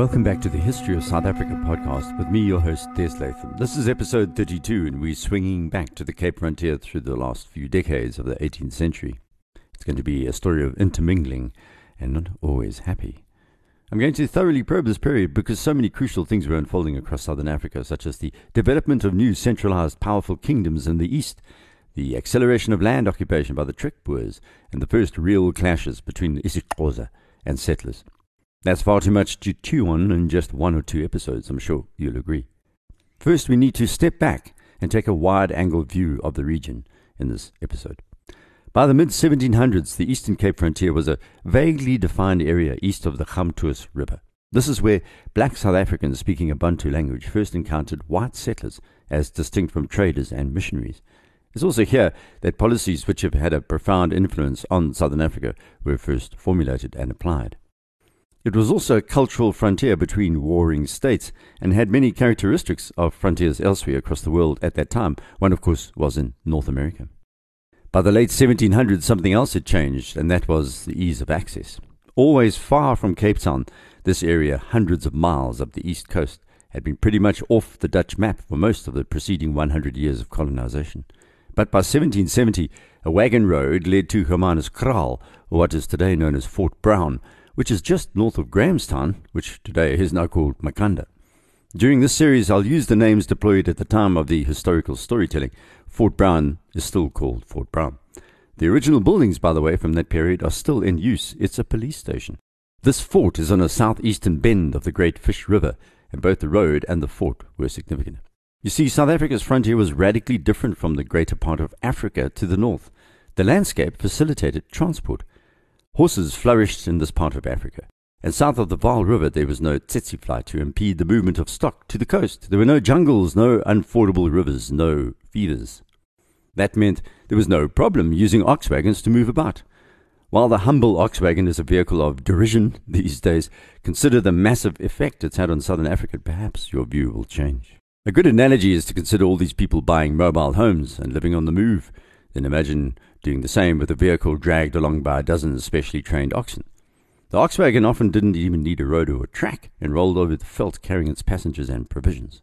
Welcome back to the History of South Africa podcast with me, your host, Des Latham. This is episode 32, and we're swinging back to the Cape frontier through the last few decades of the 18th century. It's going to be a story of intermingling and not always happy. I'm going to thoroughly probe this period because so many crucial things were unfolding across southern Africa, such as the development of new centralized powerful kingdoms in the east, the acceleration of land occupation by the Trek Boers, and the first real clashes between the isiXhosa and settlers. That's far too much to chew on in just one or two episodes, I'm sure you'll agree. First, we need to step back and take a wide angle view of the region in this episode. By the mid 1700s, the Eastern Cape frontier was a vaguely defined area east of the Gamtoos River. This is where black South Africans speaking a Bantu language first encountered white settlers as distinct from traders and missionaries. It's also here that policies which have had a profound influence on Southern Africa were first formulated and applied. It was also a cultural frontier between warring states and had many characteristics of frontiers elsewhere across the world at that time. One, of course, was in North America. By the late 1700s, something else had changed, and that was the ease of access. Always far from Cape Town, this area, hundreds of miles up the east coast, had been pretty much off the Dutch map for most of the preceding 100 years of colonization. But by 1770, a wagon road led to Hermanuskraal, or what is today known as Fort Brown, which is just north of Grahamstown, which today is now called Makhanda. During this series, I'll use the names deployed at the time of the historical storytelling. Fort Brown is still called Fort Brown. The original buildings, by the way, from that period are still in use. It's a police station. This fort is on a southeastern bend of the Great Fish River, and both the road and the fort were significant. You see, South Africa's frontier was radically different from the greater part of Africa to the north. The landscape facilitated transport. Horses flourished in this part of Africa, and south of the Vaal River there was no tsetse fly to impede the movement of stock to the coast. There were no jungles, no unfordable rivers, no fevers. That meant there was no problem using ox wagons to move about. While the humble ox wagon is a vehicle of derision these days, consider the massive effect it's had on southern Africa. Perhaps your view will change. A good analogy is to consider all these people buying mobile homes and living on the move. Then imagine doing the same with a vehicle dragged along by a dozen specially trained oxen. The ox wagon often didn't even need a road or a track and rolled over the veldt carrying its passengers and provisions.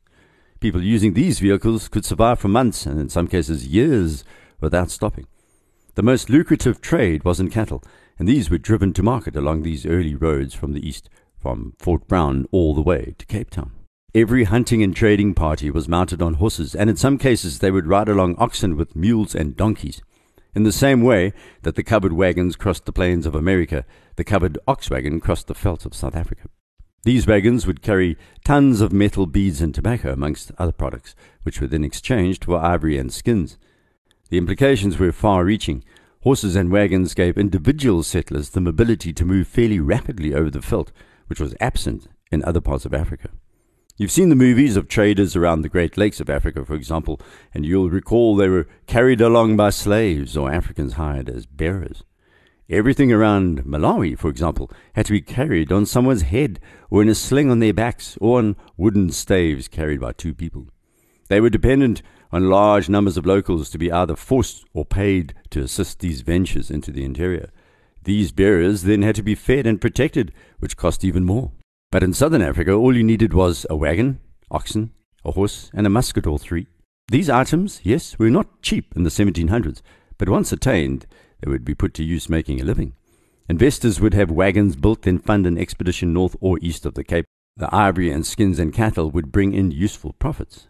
People using these vehicles could survive for months and in some cases years without stopping. The most lucrative trade was in cattle, and these were driven to market along these early roads from the east, from Fort Brown all the way to Cape Town. Every hunting and trading party was mounted on horses, and in some cases they would ride along oxen with mules and donkeys. In the same way that the covered wagons crossed the plains of America, the covered ox wagon crossed the veldt of South Africa. These wagons would carry tons of metal beads and tobacco, amongst other products, which were then exchanged for ivory and skins. The implications were far reaching. Horses and wagons gave individual settlers the mobility to move fairly rapidly over the veldt, which was absent in other parts of Africa. You've seen the movies of traders around the Great Lakes of Africa, for example, and you'll recall they were carried along by slaves or Africans hired as bearers. Everything around Malawi, for example, had to be carried on someone's head or in a sling on their backs or on wooden staves carried by two people. They were dependent on large numbers of locals to be either forced or paid to assist these ventures into the interior. These bearers then had to be fed and protected, which cost even more. But in southern Africa, all you needed was a wagon, oxen, a horse, and a musket or three. These items, yes, were not cheap in the 1700s, but once attained, they would be put to use making a living. Investors would have wagons built and fund an expedition north or east of the Cape. The ivory and skins and cattle would bring in useful profits.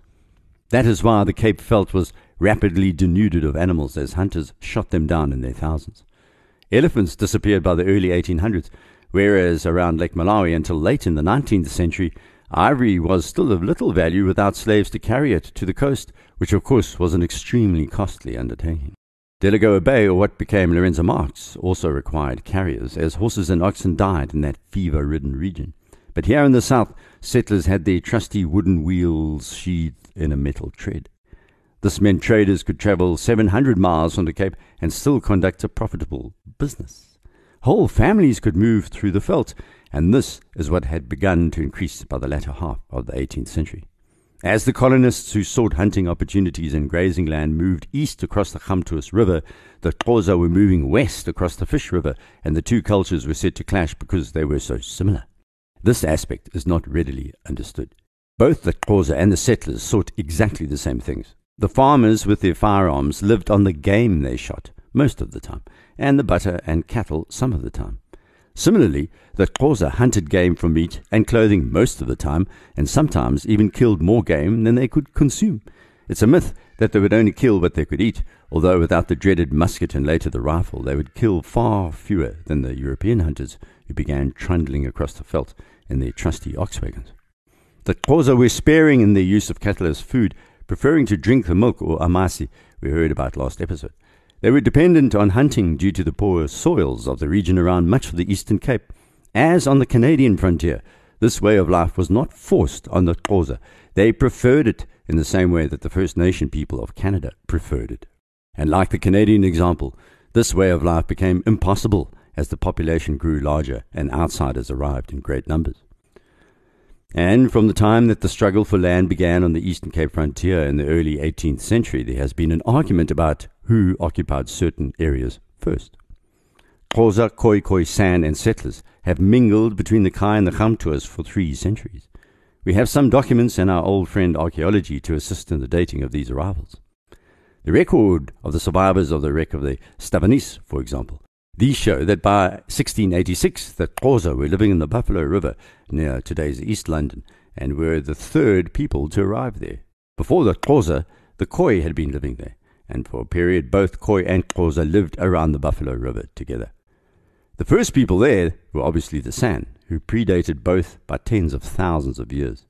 That is why the Cape veldt was rapidly denuded of animals as hunters shot them down in their thousands. Elephants disappeared by the early 1800s, whereas around Lake Malawi until late in the 19th century, ivory was still of little value without slaves to carry it to the coast, which of course was an extremely costly undertaking. Delagoa Bay, or what became Lourenço Marques, also required carriers, as horses and oxen died in that fever ridden region. But here in the south, settlers had their trusty wooden wheels sheathed in a metal tread. This meant traders could travel 700 miles from the Cape and still conduct a profitable business. Whole families could move through the veldt, and this is what had begun to increase by the latter half of the 18th century. As the colonists who sought hunting opportunities and grazing land moved east across the Gamtoos River, the Xhosa were moving west across the Fish River, and the two cultures were said to clash because they were so similar. This aspect is not readily understood. Both the Xhosa and the settlers sought exactly the same things. The farmers with their firearms lived on the game they shot, most of the time, and the butter and cattle some of the time. Similarly, the Xhosa hunted game for meat and clothing most of the time, and sometimes even killed more game than they could consume. It's a myth that they would only kill what they could eat, although without the dreaded musket and later the rifle, they would kill far fewer than the European hunters who began trundling across the veldt in their trusty ox wagons. The Xhosa were sparing in their use of cattle as food, preferring to drink the milk or amasi we heard about last episode. They were dependent on hunting due to the poor soils of the region around much of the Eastern Cape. As on the Canadian frontier, this way of life was not forced on the Xhosa. They preferred it in the same way that the First Nation people of Canada preferred it. And like the Canadian example, this way of life became impossible as the population grew larger and outsiders arrived in great numbers. And from the time that the struggle for land began on the Eastern Cape frontier in the early 18th century, there has been an argument about who occupied certain areas first. Xhosa, Khoi Khoi, San, and settlers have mingled between the Kei and the Gamtoos for three centuries. We have some documents and our old friend archaeology to assist in the dating of these arrivals. The record of the survivors of the wreck of the Stavenisse, for example, these show that by 1686 the Xhosa were living in the Buffalo River near today's East London and were the third people to arrive there. Before the Xhosa, the Khoi had been living there, and for a period both Khoi and Xhosa lived around the Buffalo River together. The first people there were obviously the San, who predated both by tens of thousands of years.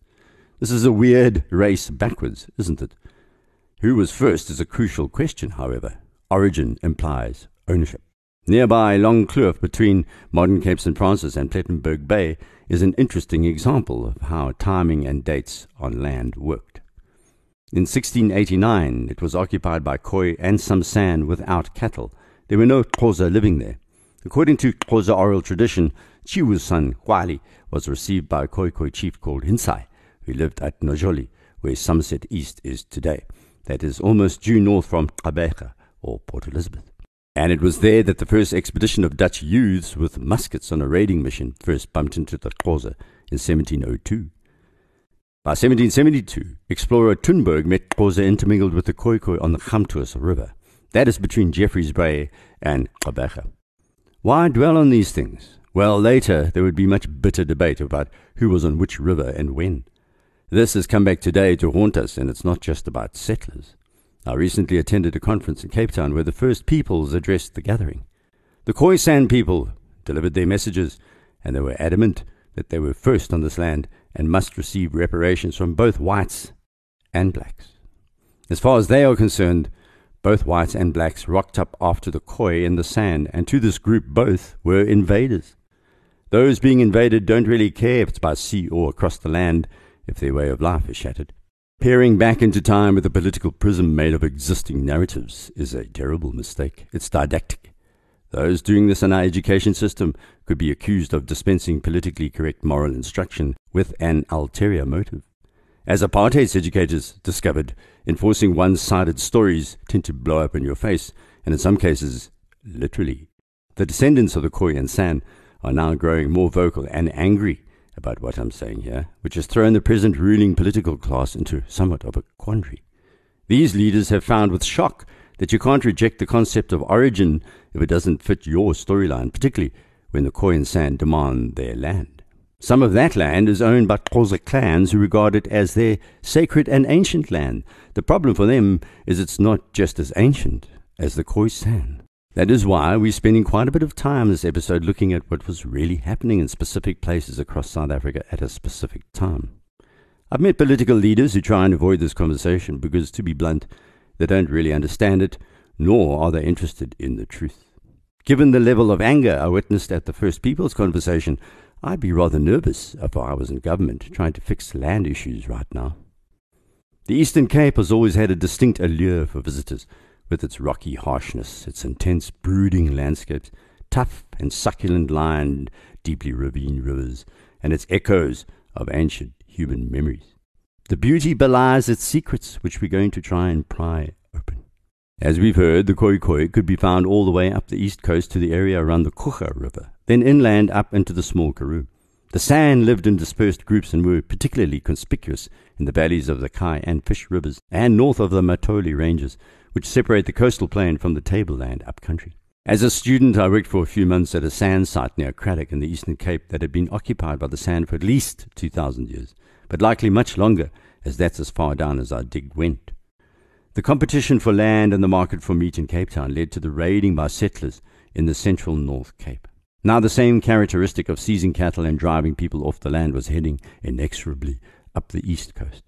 This is a weird race backwards, isn't it? Who was first is a crucial question, however. Origin implies ownership. Nearby, Long Kloof between modern Cape St. Francis and Plettenberg Bay is an interesting example of how timing and dates on land worked. In 1689, it was occupied by Khoi and some San without cattle. There were no Xhosa living there. According to Xhosa oral tradition, Tshiwo's son, Gwali, was received by a Khoi Khoi chief called Hinsai, who lived at Nojoli, where Somerset East is today. That is almost due north from Gqeberha, or Port Elizabeth. And it was there that the first expedition of Dutch youths with muskets on a raiding mission first bumped into the Xhosa in 1702. By 1772, explorer Thunberg met Xhosa intermingled with the Khoikhoi on the Gamtoos River. That is between Jeffreys Bay and Gqeberha. Why dwell on these things? Well, later there would be much bitter debate about who was on which river and when. This has come back today to haunt us, and it's not just about settlers. I recently attended a conference in Cape Town where the First Peoples addressed the gathering. The Khoisan people delivered their messages, and they were adamant that they were first on this land and must receive reparations from both whites and blacks. As far as they are concerned, both whites and blacks rocked up after the Khoi in the San, and to this group both were invaders. Those being invaded don't really care if it's by sea or across the land if their way of life is shattered. Peering back into time with a political prism made of existing narratives is a terrible mistake. It's didactic. Those doing this in our education system could be accused of dispensing politically correct moral instruction with an ulterior motive. As apartheid's educators discovered, enforcing one sided stories tend to blow up in your face, and in some cases, literally. The descendants of the Khoi and San are now growing more vocal and angry about what I'm saying here, which has thrown the present ruling political class into somewhat of a quandary. These leaders have found with shock that you can't reject the concept of origin if it doesn't fit your storyline, particularly when the Khoi and San demand their land. Some of that land is owned by Xhosa clans who regard it as their sacred and ancient land. The problem for them is it's not just as ancient as the Khoisan. That is why we're spending quite a bit of time this episode looking at what was really happening in specific places across South Africa at a specific time. I've met political leaders who try and avoid this conversation because, to be blunt, they don't really understand it, nor are they interested in the truth. Given the level of anger I witnessed at the First Peoples conversation, I'd be rather nervous if I was in government trying to fix land issues right now. The Eastern Cape has always had a distinct allure for visitors with its rocky harshness, its intense brooding landscapes, tough and succulent lined, deeply ravine rivers, and its echoes of ancient human memories. The beauty belies its secrets, which we're going to try and pry open. As we've heard, the Khoi Khoi could be found all the way up the east coast to the area around the Coega River, then inland up into the small Karoo. The San lived in dispersed groups and were particularly conspicuous in the valleys of the Kei and Fish rivers and north of the Matoli Ranges, which separate the coastal plain from the tableland upcountry. As a student, I worked for a few months at a San site near Cradock in the Eastern Cape that had been occupied by the San for at least 2,000 years, but likely much longer, as that's as far down as our dig went. The competition for land and the market for meat in Cape Town led to the raiding by settlers in the central North Cape. Now, the same characteristic of seizing cattle and driving people off the land was heading inexorably up the east coast.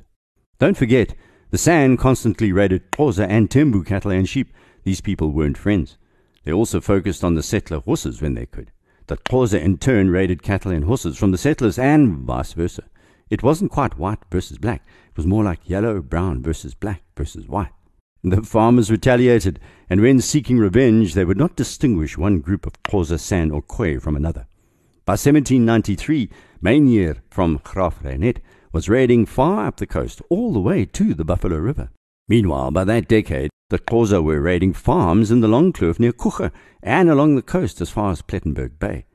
Don't forget, the San constantly raided Xhosa and Tembu cattle and sheep. These people weren't friends. They also focused on the settler horses when they could. The Xhosa in turn raided cattle and horses from the settlers and vice versa. It wasn't quite white versus black. It was more like yellow, brown versus black versus white. The farmers retaliated, and when seeking revenge, they would not distinguish one group of Xhosa, San, or Khoi from another. By 1793, Mynheer from Graaf Reinet was raiding far up the coast, all the way to the Buffalo River. Meanwhile, by that decade, the Xhosa were raiding farms in the Long Kloof near Coega and along the coast as far as Plettenberg Bay.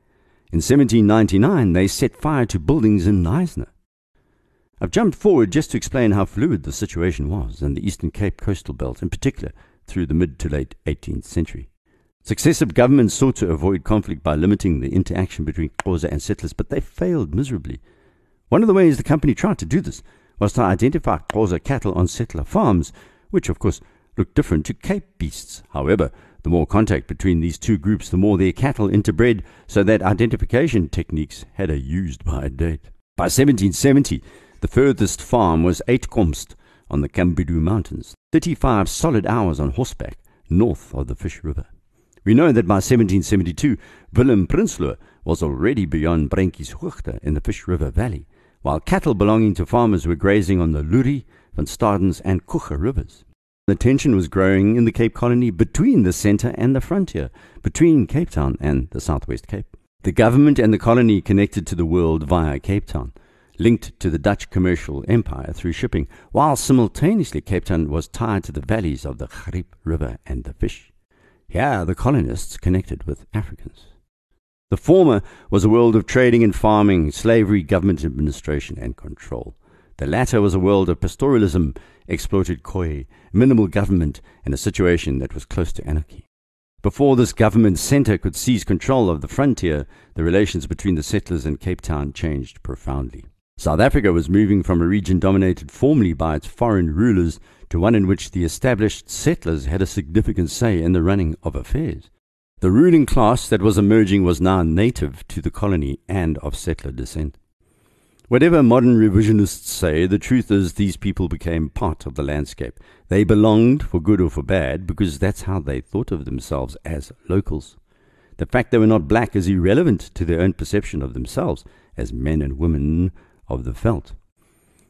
In 1799, they set fire to buildings in Knysna. I've jumped forward just to explain how fluid the situation was in the Eastern Cape coastal belt, in particular through the mid to late 18th century. Successive governments sought to avoid conflict by limiting the interaction between Xhosa and settlers, but they failed miserably. One of the ways the company tried to do this was to identify Xhosa cattle on settler farms, which of course looked different to Cape beasts. However, the more contact between these two groups, the more their cattle interbred, so that identification techniques had a used by date. By 1770, the furthest farm was Uitkomst on the Camdeboo Mountains, 35 solid hours on horseback north of the Fish River. We know that by 1772, Willem Prinsloo was already beyond Bruintjieshoogte in the Fish River Valley, while cattle belonging to farmers were grazing on the Luri, Van Stadens, and Coega rivers. The tension was growing in the Cape Colony between the centre and the frontier, between Cape Town and the Southwest Cape. The government and the colony connected to the world via Cape Town linked to the Dutch commercial empire through shipping, while simultaneously Cape Town was tied to the valleys of the Gariep River and the Fish. Here the colonists connected with Africans. The former was a world of trading and farming, slavery, government administration, and control. The latter was a world of pastoralism, exploited Khoi, minimal government, and a situation that was close to anarchy. Before this government centre could seize control of the frontier, the relations between the settlers and Cape Town changed profoundly. South Africa was moving from a region dominated formerly by its foreign rulers to one in which the established settlers had a significant say in the running of affairs. The ruling class that was emerging was now native to the colony and of settler descent. Whatever modern revisionists say, the truth is these people became part of the landscape. They belonged, for good or for bad, because that's how they thought of themselves as locals. The fact they were not black is irrelevant to their own perception of themselves as men and women of the veldt.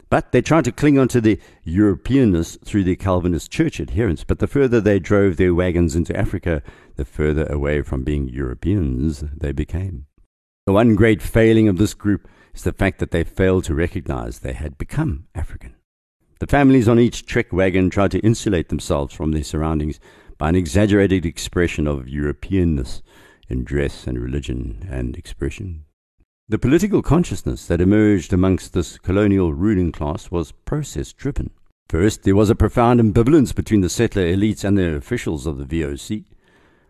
But they tried to cling on to the Europeanness through their Calvinist church adherence. But the further they drove their wagons into Africa, the further away from being Europeans they became. The one great failing of this group is the fact that they failed to recognize they had become African. The families on each trek wagon tried to insulate themselves from their surroundings by an exaggerated expression of Europeanness in dress and religion and expression. The political consciousness that emerged amongst this colonial ruling class was process driven. First, there was a profound ambivalence between the settler elites and the officials of the VOC.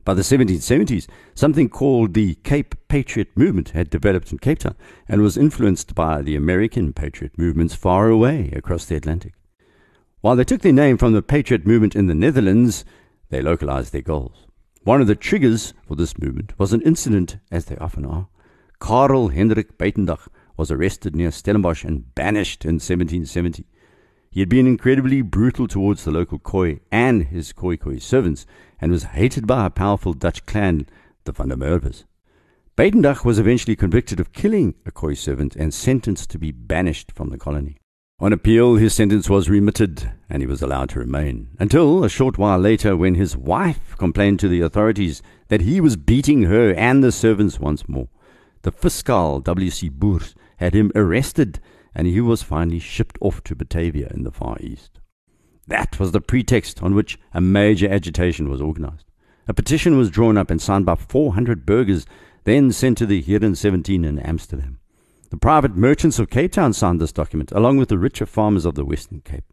By the 1770s, something called the Cape Patriot Movement had developed in Cape Town and was influenced by the American Patriot movements far away across the Atlantic. While they took their name from the Patriot movement in the Netherlands, they localized their goals. One of the triggers for this movement was an incident, as they often are, Karel Hendrik Buitendag was arrested near Stellenbosch and banished in 1770. He had been incredibly brutal towards the local Khoi and his Khoi Khoi servants and was hated by a powerful Dutch clan, the Van der Merwes. Buitendag was eventually convicted of killing a Khoi servant and sentenced to be banished from the colony. On appeal, his sentence was remitted and he was allowed to remain, until a short while later when his wife complained to the authorities that he was beating her and the servants once more. The fiscal, W.C. Boers, had him arrested and he was finally shipped off to Batavia in the Far East. That was the pretext on which a major agitation was organized. A petition was drawn up and signed by 400 burghers, then sent to the Heren 17 in Amsterdam. The private merchants of Cape Town signed this document, along with the richer farmers of the Western Cape.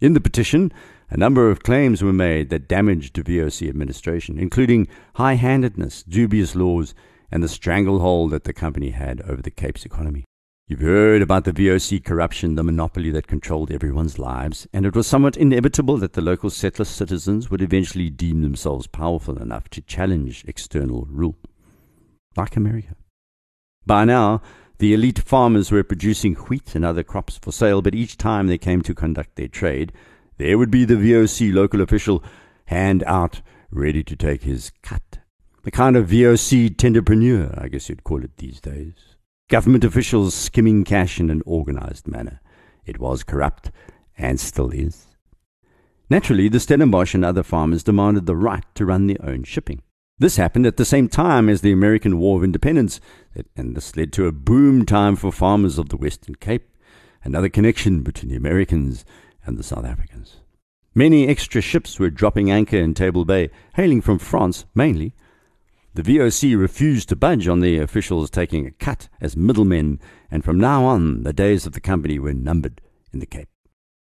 In the petition, a number of claims were made that damaged the VOC administration, including high handedness, dubious laws, and the stranglehold that the company had over the Cape's economy. You've heard about the VOC corruption, the monopoly that controlled everyone's lives, and it was somewhat inevitable that the local settler citizens would eventually deem themselves powerful enough to challenge external rule. Like America. By now, the elite farmers were producing wheat and other crops for sale, but each time they came to conduct their trade, there would be the VOC local official, hand out, ready to take his cut. The kind of VOC tenderpreneur, I guess you'd call it these days. Government officials skimming cash in an organized manner. It was corrupt, and still is. Naturally, the Stellenbosch and other farmers demanded the right to run their own shipping. This happened at the same time as the American War of Independence, and this led to a boom time for farmers of the Western Cape, another connection between the Americans and the South Africans. Many extra ships were dropping anchor in Table Bay, hailing from France mainly, the VOC refused to budge on the officials taking a cut as middlemen, and from now on, the days of the company were numbered in the Cape.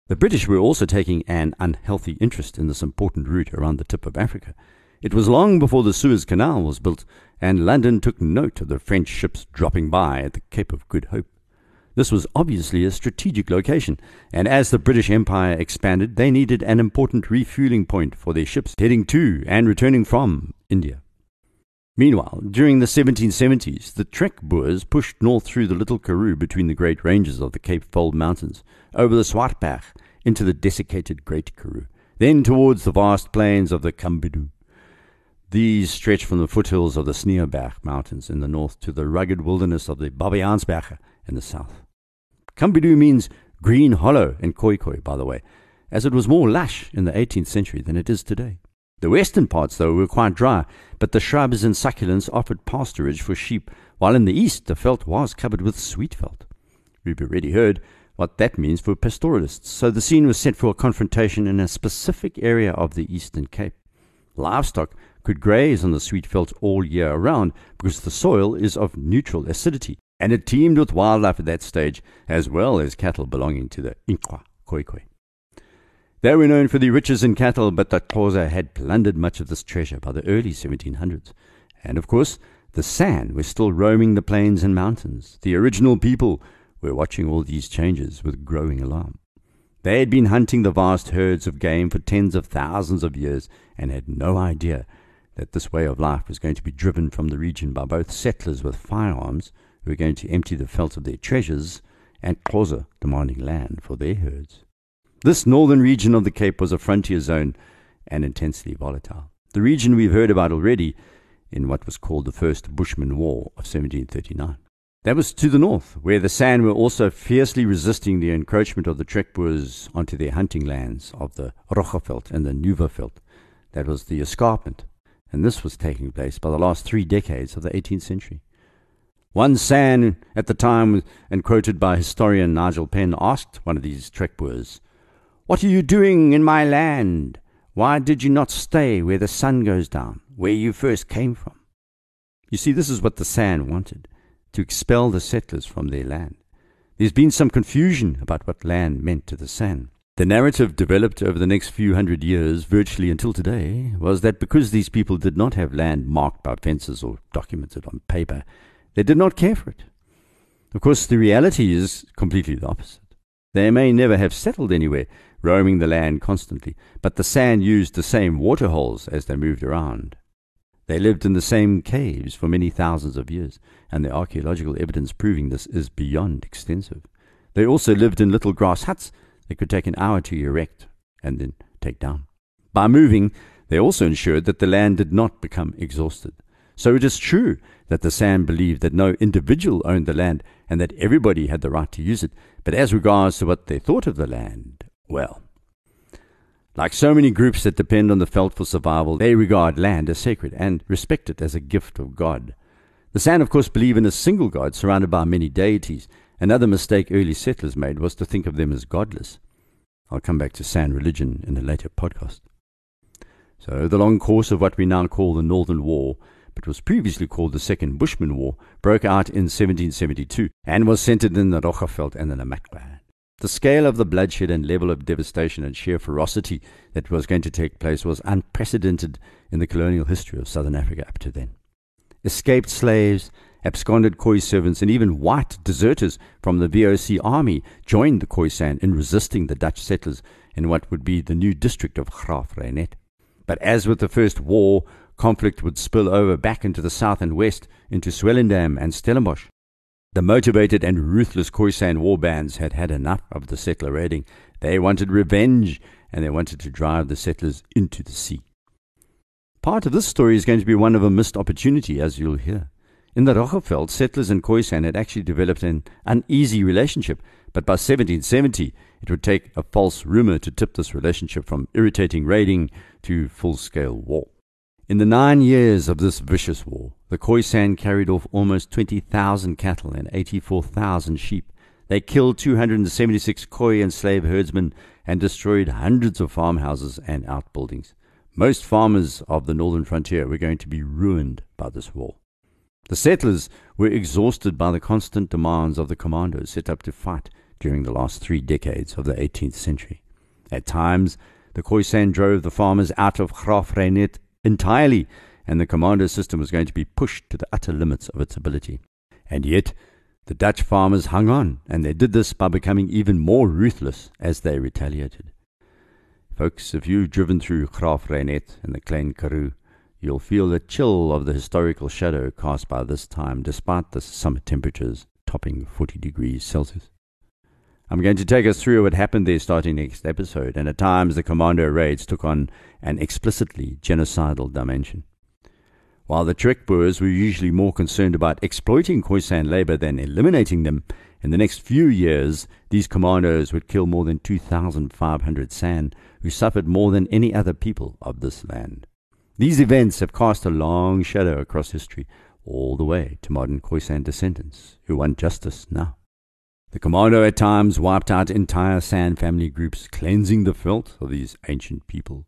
The British were also taking an unhealthy interest in this important route around the tip of Africa. It was long before the Suez Canal was built, and London took note of the French ships dropping by at the Cape of Good Hope. This was obviously a strategic location, and as the British Empire expanded, they needed an important refueling point for their ships heading to and returning from India. Meanwhile, during the 1770s, the Trek Boers pushed north through the Little Karoo between the great ranges of the Cape Fold Mountains, over the Swartberg into the desiccated Great Karoo, then towards the vast plains of the Camdeboo. These stretch from the foothills of the Sneeuwberg Mountains in the north to the rugged wilderness of the Babiaansberge in the south. Camdeboo means green hollow in Khoikhoi, by the way, as it was more lush in the 18th century than it is today. The western parts, though, were quite dry, but the shrubs and succulents offered pasturage for sheep, while in the east the veldt was covered with sweet veldt. We've already heard what that means for pastoralists, so the scene was set for a confrontation in a specific area of the Eastern Cape. Livestock could graze on the sweet veldt all year round because the soil is of neutral acidity, and it teemed with wildlife at that stage, as well as cattle belonging to the Inqua Khoikhoi. They were known for their riches in cattle, but the Xhosa had plundered much of this treasure by the early 1700s. And of course, the San were still roaming the plains and mountains. The original people were watching all these changes with growing alarm. They had been hunting the vast herds of game for tens of thousands of years and had no idea that this way of life was going to be driven from the region by both settlers with firearms who were going to empty the veldt of their treasures and Xhosa demanding land for their herds. This northern region of the Cape was a frontier zone and intensely volatile. The region we've heard about already in what was called the First Bushman War of 1739. That was to the north, where the San were also fiercely resisting the encroachment of the Trekboers onto their hunting lands of the Roggeveld and the Nuweveld. That was the escarpment, and this was taking place by the last three decades of the 18th century. One San at the time, and quoted by historian Nigel Penn, asked one of these Trek Boers, what are you doing in my land? Why did you not stay where the sun goes down, where you first came from? You see, this is what the San wanted to expel the settlers from their land. There's been some confusion about what land meant to the San. The narrative developed over the next few hundred years, virtually until today, was that because these people did not have land marked by fences or documented on paper, they did not care for it. Of course, the reality is completely the opposite. They may never have settled anywhere, roaming the land constantly, but the San used the same waterholes as they moved around. They lived in the same caves for many thousands of years, and the archaeological evidence proving this is beyond extensive. They also lived in little grass huts that could take an hour to erect and then take down. By moving, they also ensured that the land did not become exhausted. So it is true that the San believed that no individual owned the land and that everybody had the right to use it, but as regards to what they thought of the land, well, like so many groups that depend on the veldt for survival, they regard land as sacred and respect it as a gift of God. The San, of course, believe in a single God surrounded by many deities. Another mistake early settlers made was to think of them as godless. I'll come back to San religion in a later podcast. So, the long course of what we now call the Northern War but was previously called the Second Bushman War, broke out in 1772 and was centered in the Roggeveld and the Namakwa. The scale of the bloodshed and level of devastation and sheer ferocity that was going to take place was unprecedented in the colonial history of Southern Africa up to then. Escaped slaves, absconded Khoi servants, and even white deserters from the VOC army joined the Khoisan in resisting the Dutch settlers in what would be the new district of Graaf Reinet. But as with the First War, conflict would spill over back into the south and west, into Swellendam and Stellenbosch. The motivated and ruthless Khoisan war bands had had enough of the settler raiding. They wanted revenge, and they wanted to drive the settlers into the sea. Part of this story is going to be one of a missed opportunity, as you'll hear. In the Roggeveld, settlers and Khoisan had actually developed an uneasy relationship, but by 1770, it would take a false rumor to tip this relationship from irritating raiding to full scale war. In the nine years of this vicious war, the Khoisan carried off almost 20,000 cattle and 84,000 sheep. They killed 276 Khoi and slave herdsmen and destroyed hundreds of farmhouses and outbuildings. Most farmers of the northern frontier were going to be ruined by this war. The settlers were exhausted by the constant demands of the commandos set up to fight during the last three decades of the 18th century. At times, the Khoisan drove the farmers out of Graaf Reinet entirely, and the commando system was going to be pushed to the utter limits of its ability. And yet, the Dutch farmers hung on, and they did this by becoming even more ruthless as they retaliated. Folks, if you've driven through Graaf Reinet and the Klein Karoo, you'll feel the chill of the historical shadow cast by this time, despite the summer temperatures topping 40 degrees Celsius. I'm going to take us through what happened there starting next episode, and at times the commando raids took on an explicitly genocidal dimension. While the Trek Boers were usually more concerned about exploiting Khoisan labor than eliminating them, in the next few years, these commandos would kill more than 2,500 San, who suffered more than any other people of this land. These events have cast a long shadow across history, all the way to modern Khoisan descendants who want justice now. The commando at times wiped out entire San family groups, cleansing the filth of these ancient people.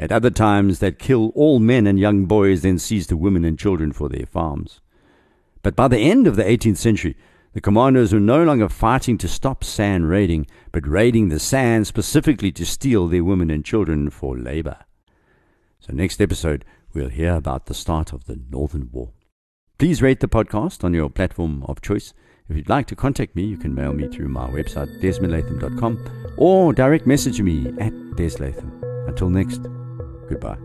At other times, they'd kill all men and young boys, then seize the women and children for their farms. But by the end of the 18th century, the commandos were no longer fighting to stop San raiding, but raiding the San specifically to steal their women and children for labor. So, next episode, we'll hear about the start of the Northern War. Please rate the podcast on your platform of choice. If you'd like to contact me, you can mail me through my website, desmondlatham.com, or direct message me at deslatham. Until next, goodbye.